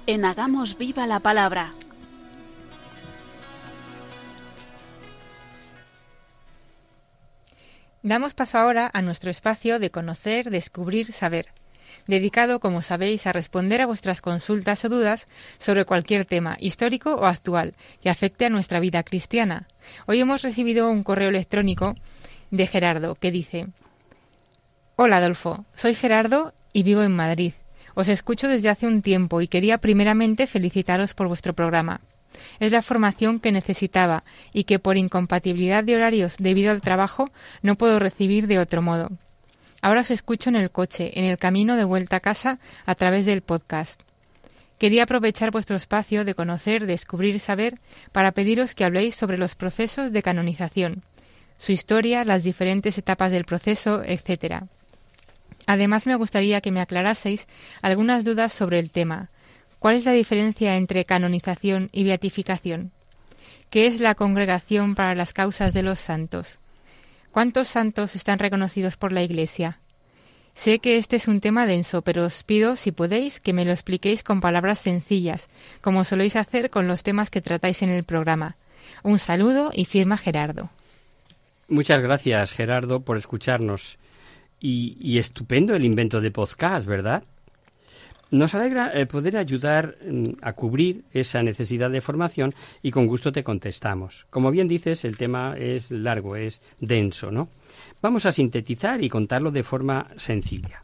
En Hagamos Viva la Palabra. Damos paso ahora a nuestro espacio de conocer, descubrir, saber, dedicado, como sabéis, a responder a vuestras consultas o dudas sobre cualquier tema histórico o actual que afecte a nuestra vida cristiana. Hoy hemos recibido un correo electrónico de Gerardo que dice Hola Adolfo, soy Gerardo y vivo en Madrid. Os escucho desde hace un tiempo y quería primeramente felicitaros por vuestro programa. Es la formación que necesitaba y que por incompatibilidad de horarios debido al trabajo no puedo recibir de otro modo. Ahora os escucho en el coche, en el camino de vuelta a casa a través del podcast. Quería aprovechar vuestro espacio de conocer, descubrir, saber para pediros que habléis sobre los procesos de canonización, su historia, las diferentes etapas del proceso, etc. Además, me gustaría que me aclaraseis algunas dudas sobre el tema. ¿Cuál es la diferencia entre canonización y beatificación? ¿qué es la Congregación para las Causas de los Santos? ¿Cuántos santos están reconocidos por la Iglesia? Sé que este es un tema denso, pero os pido, si podéis, que me lo expliquéis con palabras sencillas, como soléis hacer con los temas que tratáis en el programa. Un saludo y firma Gerardo. Muchas gracias, Gerardo, por escucharnos. Y, estupendo el invento de podcast, ¿verdad? Nos alegra eh, poder ayudar mm, a cubrir esa necesidad de formación y con gusto te contestamos. Como bien dices, el tema es largo, es denso, ¿no? Vamos a sintetizar y contarlo de forma sencilla.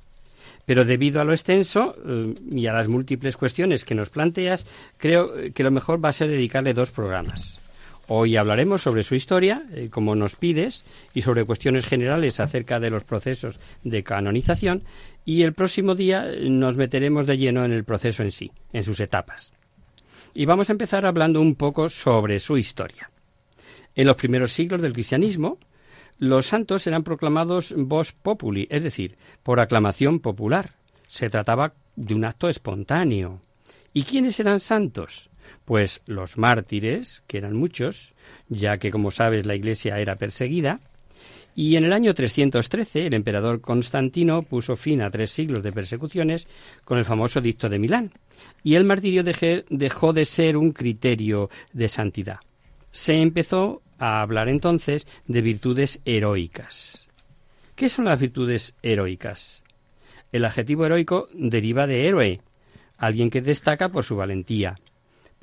Pero debido a lo extenso eh, y a las múltiples cuestiones que nos planteas, creo que lo mejor va a ser dedicarle dos programas. Hoy hablaremos sobre su historia, eh, como nos pides, y sobre cuestiones generales acerca de los procesos de canonización, y el próximo día nos meteremos de lleno en el proceso en sí, en sus etapas. Y vamos a empezar hablando un poco sobre su historia. En los primeros siglos del cristianismo, los santos eran proclamados vos populi, es decir, por aclamación popular. Se trataba de un acto espontáneo. ¿Y quiénes eran santos? Pues los mártires, que eran muchos, ya que como sabes la Iglesia era perseguida, y en el año 313 el emperador Constantino puso fin a tres siglos de persecuciones con el famoso Dicto de Milán, y el martirio dejó de ser un criterio de santidad. Se empezó a hablar entonces de virtudes heroicas. ¿Qué son las virtudes heroicas? El adjetivo heroico deriva de héroe, alguien que destaca por su valentía.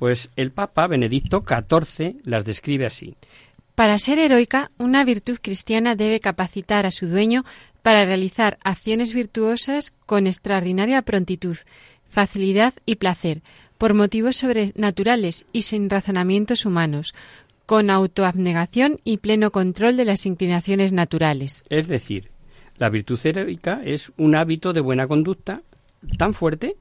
Pues el Papa Benedicto XIV las describe así. Para ser heroica, una virtud cristiana debe capacitar a su dueño para realizar acciones virtuosas con extraordinaria prontitud, facilidad y placer, por motivos sobrenaturales y sin razonamientos humanos, con autoabnegación y pleno control de las inclinaciones naturales. Es decir, la virtud heroica es un hábito de buena conducta tan fuerte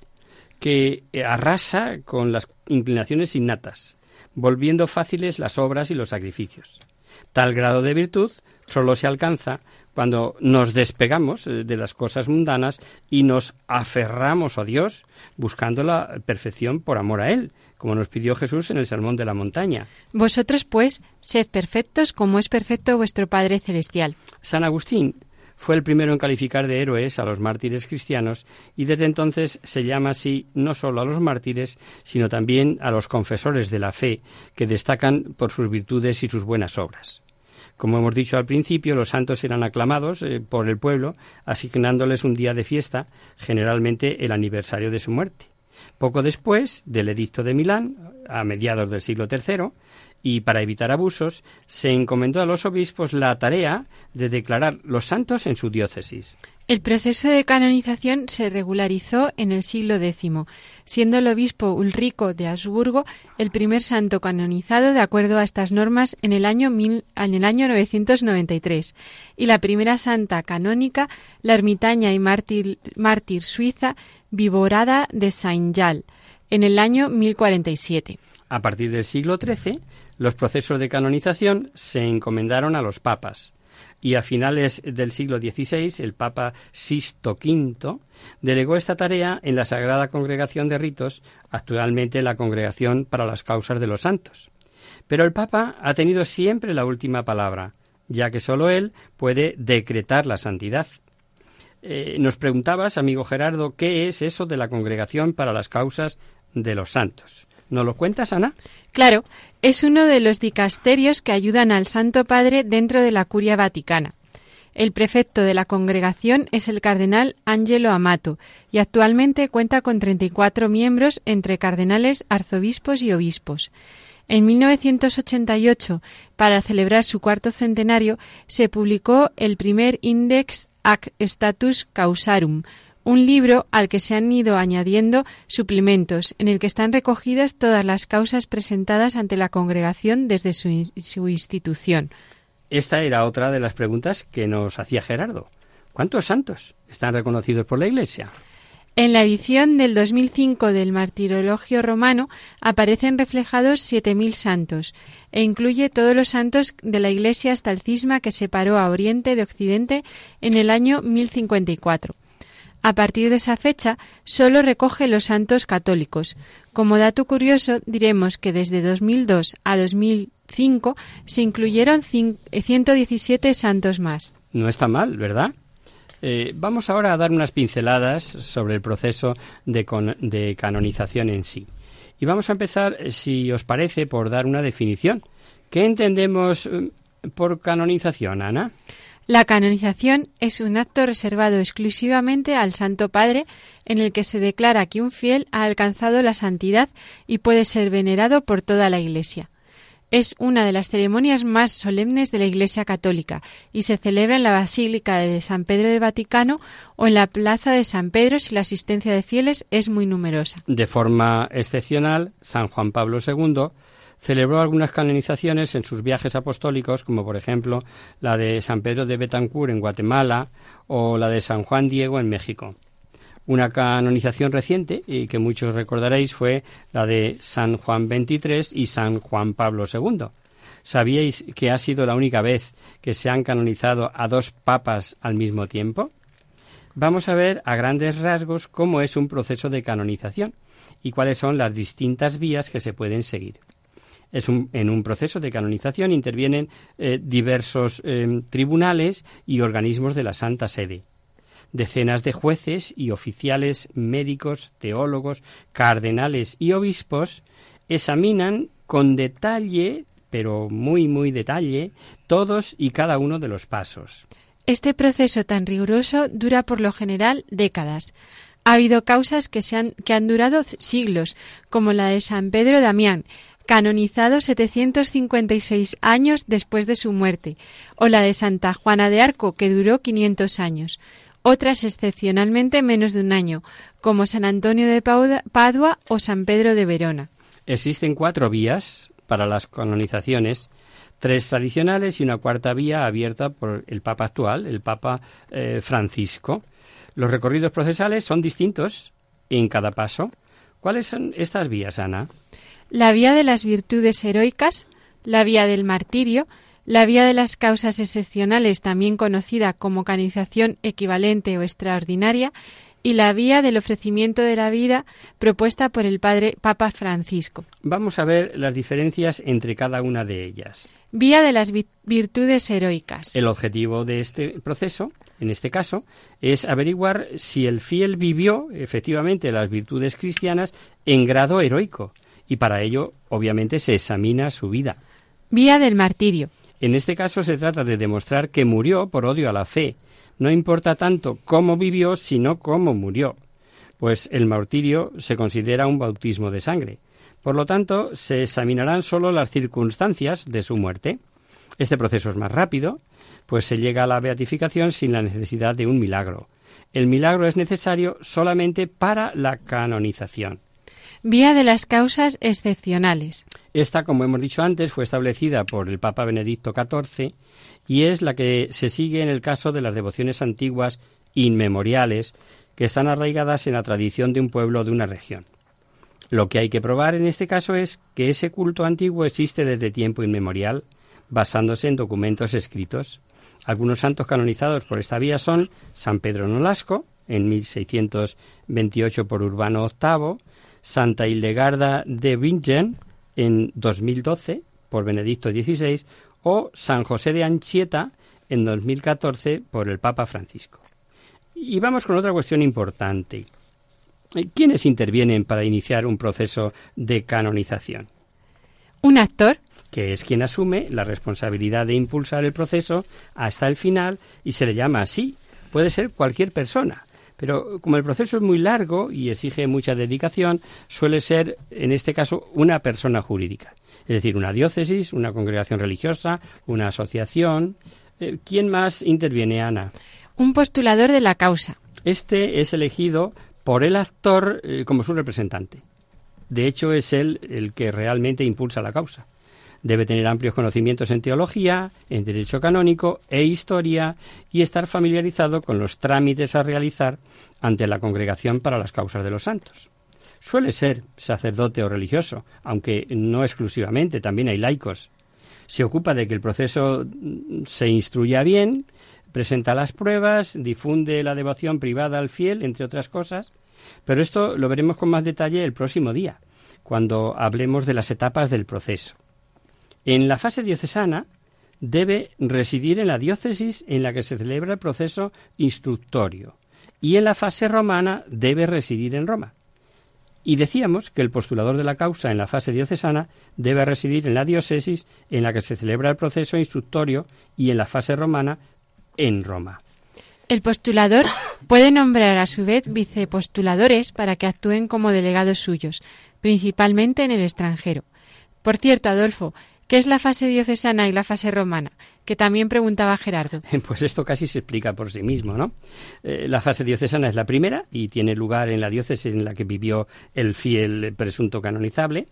que arrasa con las inclinaciones innatas, volviendo fáciles las obras y los sacrificios. Tal grado de virtud solo se alcanza cuando nos despegamos eh, de las cosas mundanas y nos aferramos a Dios buscando la perfección por amor a Él, como nos pidió Jesús en el Sermón de la Montaña. Vosotros, pues, sed perfectos como es perfecto vuestro Padre Celestial. San Agustín fue el primero en calificar de héroes a los mártires cristianos y desde entonces se llama así no solo a los mártires, sino también a los confesores de la fe, que destacan por sus virtudes y sus buenas obras. Como hemos dicho al principio, los santos eran aclamados eh, por el pueblo, asignándoles un día de fiesta, generalmente el aniversario de su muerte. Poco después del Edicto de Milán, a mediados del siglo III, y para evitar abusos, se encomendó a los obispos la tarea de declarar los santos en su diócesis. El proceso de canonización se regularizó en el siglo X, siendo el obispo Ulrico de Habsburgo el primer santo canonizado de acuerdo a estas normas en el año, mil, en el año 993, y la primera santa canónica, la ermitaña y mártir, mártir suiza Viborada de Saint-Gall, en el año 1047. A partir del siglo XIII, los procesos de canonización se encomendaron a los papas y a finales del siglo XVI el Papa Sisto V delegó esta tarea en la Sagrada Congregación de Ritos, actualmente la Congregación para las Causas de los Santos. Pero el Papa ha tenido siempre la última palabra, ya que sólo él puede decretar la santidad. Eh, nos preguntabas, amigo Gerardo, ¿qué es eso de la Congregación para las Causas de los Santos? ¿Nos lo cuentas, Ana? Claro, es uno de los dicasterios que ayudan al Santo Padre dentro de la Curia Vaticana. El prefecto de la congregación es el cardenal Angelo Amato y actualmente cuenta con 34 miembros entre cardenales, arzobispos y obispos. En 1988, para celebrar su cuarto centenario, se publicó el primer Index Ac Status Causarum, un libro al que se han ido añadiendo suplementos, en el que están recogidas todas las causas presentadas ante la congregación desde su, institución. Esta era otra de las preguntas que nos hacía Gerardo. ¿Cuántos santos están reconocidos por la Iglesia? En la edición del 2005 del Martirologio Romano aparecen reflejados 7.000 santos e incluye todos los santos de la Iglesia hasta el cisma que separó a Oriente de Occidente en el año 1054. A partir de esa fecha, solo recoge los santos católicos. Como dato curioso, diremos que desde 2002 a 2005 se incluyeron 117 santos más. No está mal, ¿verdad? Eh, vamos ahora a dar unas pinceladas sobre el proceso de, canonización en sí. Y vamos a empezar, eh, si os parece, por dar una definición. ¿Qué entendemos eh, por canonización, Ana? La canonización es un acto reservado exclusivamente al Santo Padre en el que se declara que un fiel ha alcanzado la santidad y puede ser venerado por toda la Iglesia. Es una de las ceremonias más solemnes de la Iglesia Católica y se celebra en la Basílica de San Pedro del Vaticano o en la Plaza de San Pedro si la asistencia de fieles es muy numerosa. De forma excepcional, San Juan Pablo II celebró algunas canonizaciones en sus viajes apostólicos, como por ejemplo la de San Pedro de Betancourt en Guatemala o la de San Juan Diego en México. Una canonización reciente, y que muchos recordaréis, fue la de San Juan XXIII y San Juan Pablo II. ¿Sabíais que ha sido la única vez que se han canonizado a dos papas al mismo tiempo? Vamos a ver a grandes rasgos cómo es un proceso de canonización y cuáles son las distintas vías que se pueden seguir. Es en un proceso de canonización intervienen eh, diversos eh, tribunales y organismos de la Santa Sede decenas de jueces y oficiales médicos, teólogos, cardenales y obispos examinan con detalle, pero muy, muy detalle, todos y cada uno de los pasos. Este proceso tan riguroso dura por lo general décadas. Ha habido causas que, se han, que han durado siglos, como la de San Pedro Damián, canonizado 756 años después de su muerte, o la de Santa Juana de Arco, que duró 500 años, otras excepcionalmente menos de un año, como San Antonio de Padua o San Pedro de Verona. Existen cuatro vías para las canonizaciones, tres tradicionales y una cuarta vía abierta por el Papa actual, el Papa eh, Francisco. Los recorridos procesales son distintos en cada paso. ¿Cuáles son estas vías, Ana? La vía de las virtudes heroicas, la vía del martirio, la vía de las causas excepcionales, también conocida como canonización equivalente o extraordinaria, y la vía del ofrecimiento de la vida propuesta por el padre Papa Francisco. Vamos a ver las diferencias entre cada una de ellas. Vía de las virtudes heroicas. El objetivo de este proceso, en este caso, es averiguar si el fiel vivió efectivamente las virtudes cristianas en grado heroico, y para ello, obviamente, se examina su vida. Vía del martirio. En este caso se trata de demostrar que murió por odio a la fe. No importa tanto cómo vivió, sino cómo murió, pues el martirio se considera un bautismo de sangre. Por lo tanto, se examinarán solo las circunstancias de su muerte. Este proceso es más rápido, pues se llega a la beatificación sin la necesidad de un milagro. El milagro es necesario solamente para la canonización. Vía de las causas excepcionales. Esta, como hemos dicho antes, fue establecida por el Papa Benedicto XIV y es la que se sigue en el caso de las devociones antiguas inmemoriales que están arraigadas en la tradición de un pueblo o de una región. Lo que hay que probar en este caso es que ese culto antiguo existe desde tiempo inmemorial, basándose en documentos escritos. Algunos santos canonizados por esta vía son San Pedro Nolasco, en 1628 por Urbano VIII, Santa Hildegarda de Bingen en 2012 por Benedicto XVI o San José de Anchieta en 2014 por el Papa Francisco. Y vamos con otra cuestión importante. ¿Quiénes intervienen para iniciar un proceso de canonización? Un actor. Que es quien asume la responsabilidad de impulsar el proceso hasta el final y se le llama así. Puede ser cualquier persona, pero como el proceso es muy largo y exige mucha dedicación, suele ser, en este caso, una persona jurídica. Es decir, una diócesis, una congregación religiosa, una asociación. Eh, ¿Quién más interviene, Ana? Un postulador de la causa. Este es elegido por el actor eh, como su representante. De hecho, es él el que realmente impulsa la causa. Debe tener amplios conocimientos en teología, en derecho canónico e historia y estar familiarizado con los trámites a realizar ante la Congregación para las Causas de los Santos. Suele ser sacerdote o religioso, aunque no exclusivamente, también hay laicos. Se ocupa de que el proceso se instruya bien, presenta las pruebas, difunde la devoción privada al fiel, entre otras cosas, pero esto lo veremos con más detalle el próximo día, cuando hablemos de las etapas del proceso. En la fase diocesana debe residir en la diócesis en la que se celebra el proceso instructorio y en la fase romana debe residir en Roma. Y decíamos que el postulador de la causa en la fase diocesana debe residir en la diócesis en la que se celebra el proceso instructorio y en la fase romana en Roma. El postulador puede nombrar a su vez vicepostuladores para que actúen como delegados suyos, principalmente en el extranjero. Por cierto, Adolfo, ¿qué es la fase diocesana y la fase romana? Que también preguntaba Gerardo. (laughs) Pues esto casi se explica por sí mismo, ¿no? Eh, la fase diocesana es la primera y tiene lugar en la diócesis en la que vivió el fiel presunto canonizable.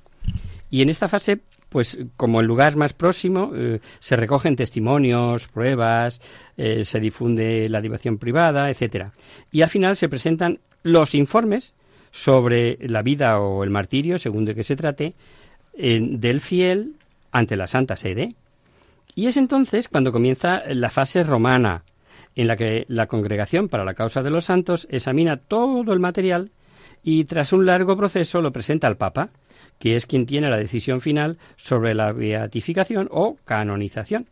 Y en esta fase pues como el lugar más próximo eh, se recogen testimonios, pruebas, eh, se difunde la devoción privada, etcétera. Y al final se presentan los informes sobre la vida o el martirio, según de qué se trate, del fiel ante la Santa Sede. Y es entonces cuando comienza la fase romana, en la que la Congregación para la Causa de los Santos examina todo el material y tras un largo proceso lo presenta al Papa, que es quien tiene la decisión final sobre la beatificación o canonización.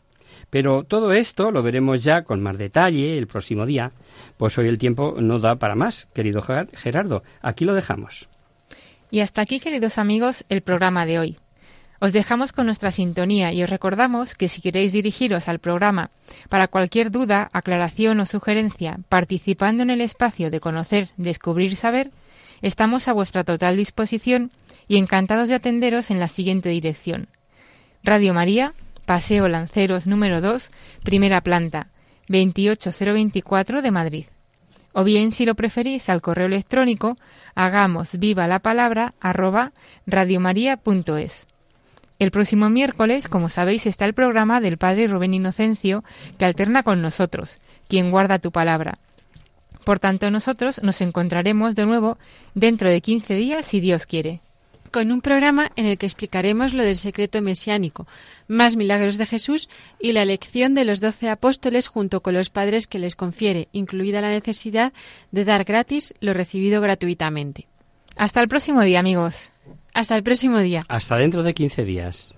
Pero todo esto lo veremos ya con más detalle el próximo día, pues hoy el tiempo no da para más, querido Gerardo. Aquí lo dejamos. Y hasta aquí, queridos amigos, el programa de hoy. Os dejamos con nuestra sintonía y os recordamos que si queréis dirigiros al programa para cualquier duda, aclaración o sugerencia, participando en el espacio de conocer, descubrir, saber, estamos a vuestra total disposición y encantados de atenderos en la siguiente dirección. Radio María, Paseo Lanceros número 2, primera planta, 28024 de Madrid. O bien, si lo preferís, al correo electrónico hagamos viva la palabra arroba radiomaria.es. El próximo miércoles, como sabéis, está el programa del Padre Rubén Inocencio que alterna con nosotros, quien guarda tu palabra. Por tanto, nosotros nos encontraremos de nuevo dentro de 15 días, si Dios quiere con un programa en el que explicaremos lo del secreto mesiánico, más milagros de Jesús y la elección de los doce apóstoles junto con los padres que les confiere, incluida la necesidad de dar gratis lo recibido gratuitamente. Hasta el próximo día, amigos. Hasta el próximo día. Hasta dentro de 15 días.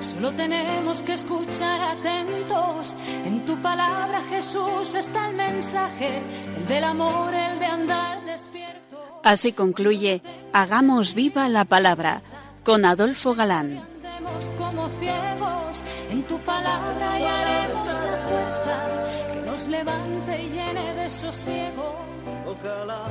Solo tenemos que escuchar atentos. En tu palabra, Jesús, está el mensaje, el del amor, el de andar despierto. Así concluye Hagamos viva la palabra con Adolfo Galán. como ciegos, en tu palabra y haremos la fuerza que nos levante y llene de sosiego. Ojalá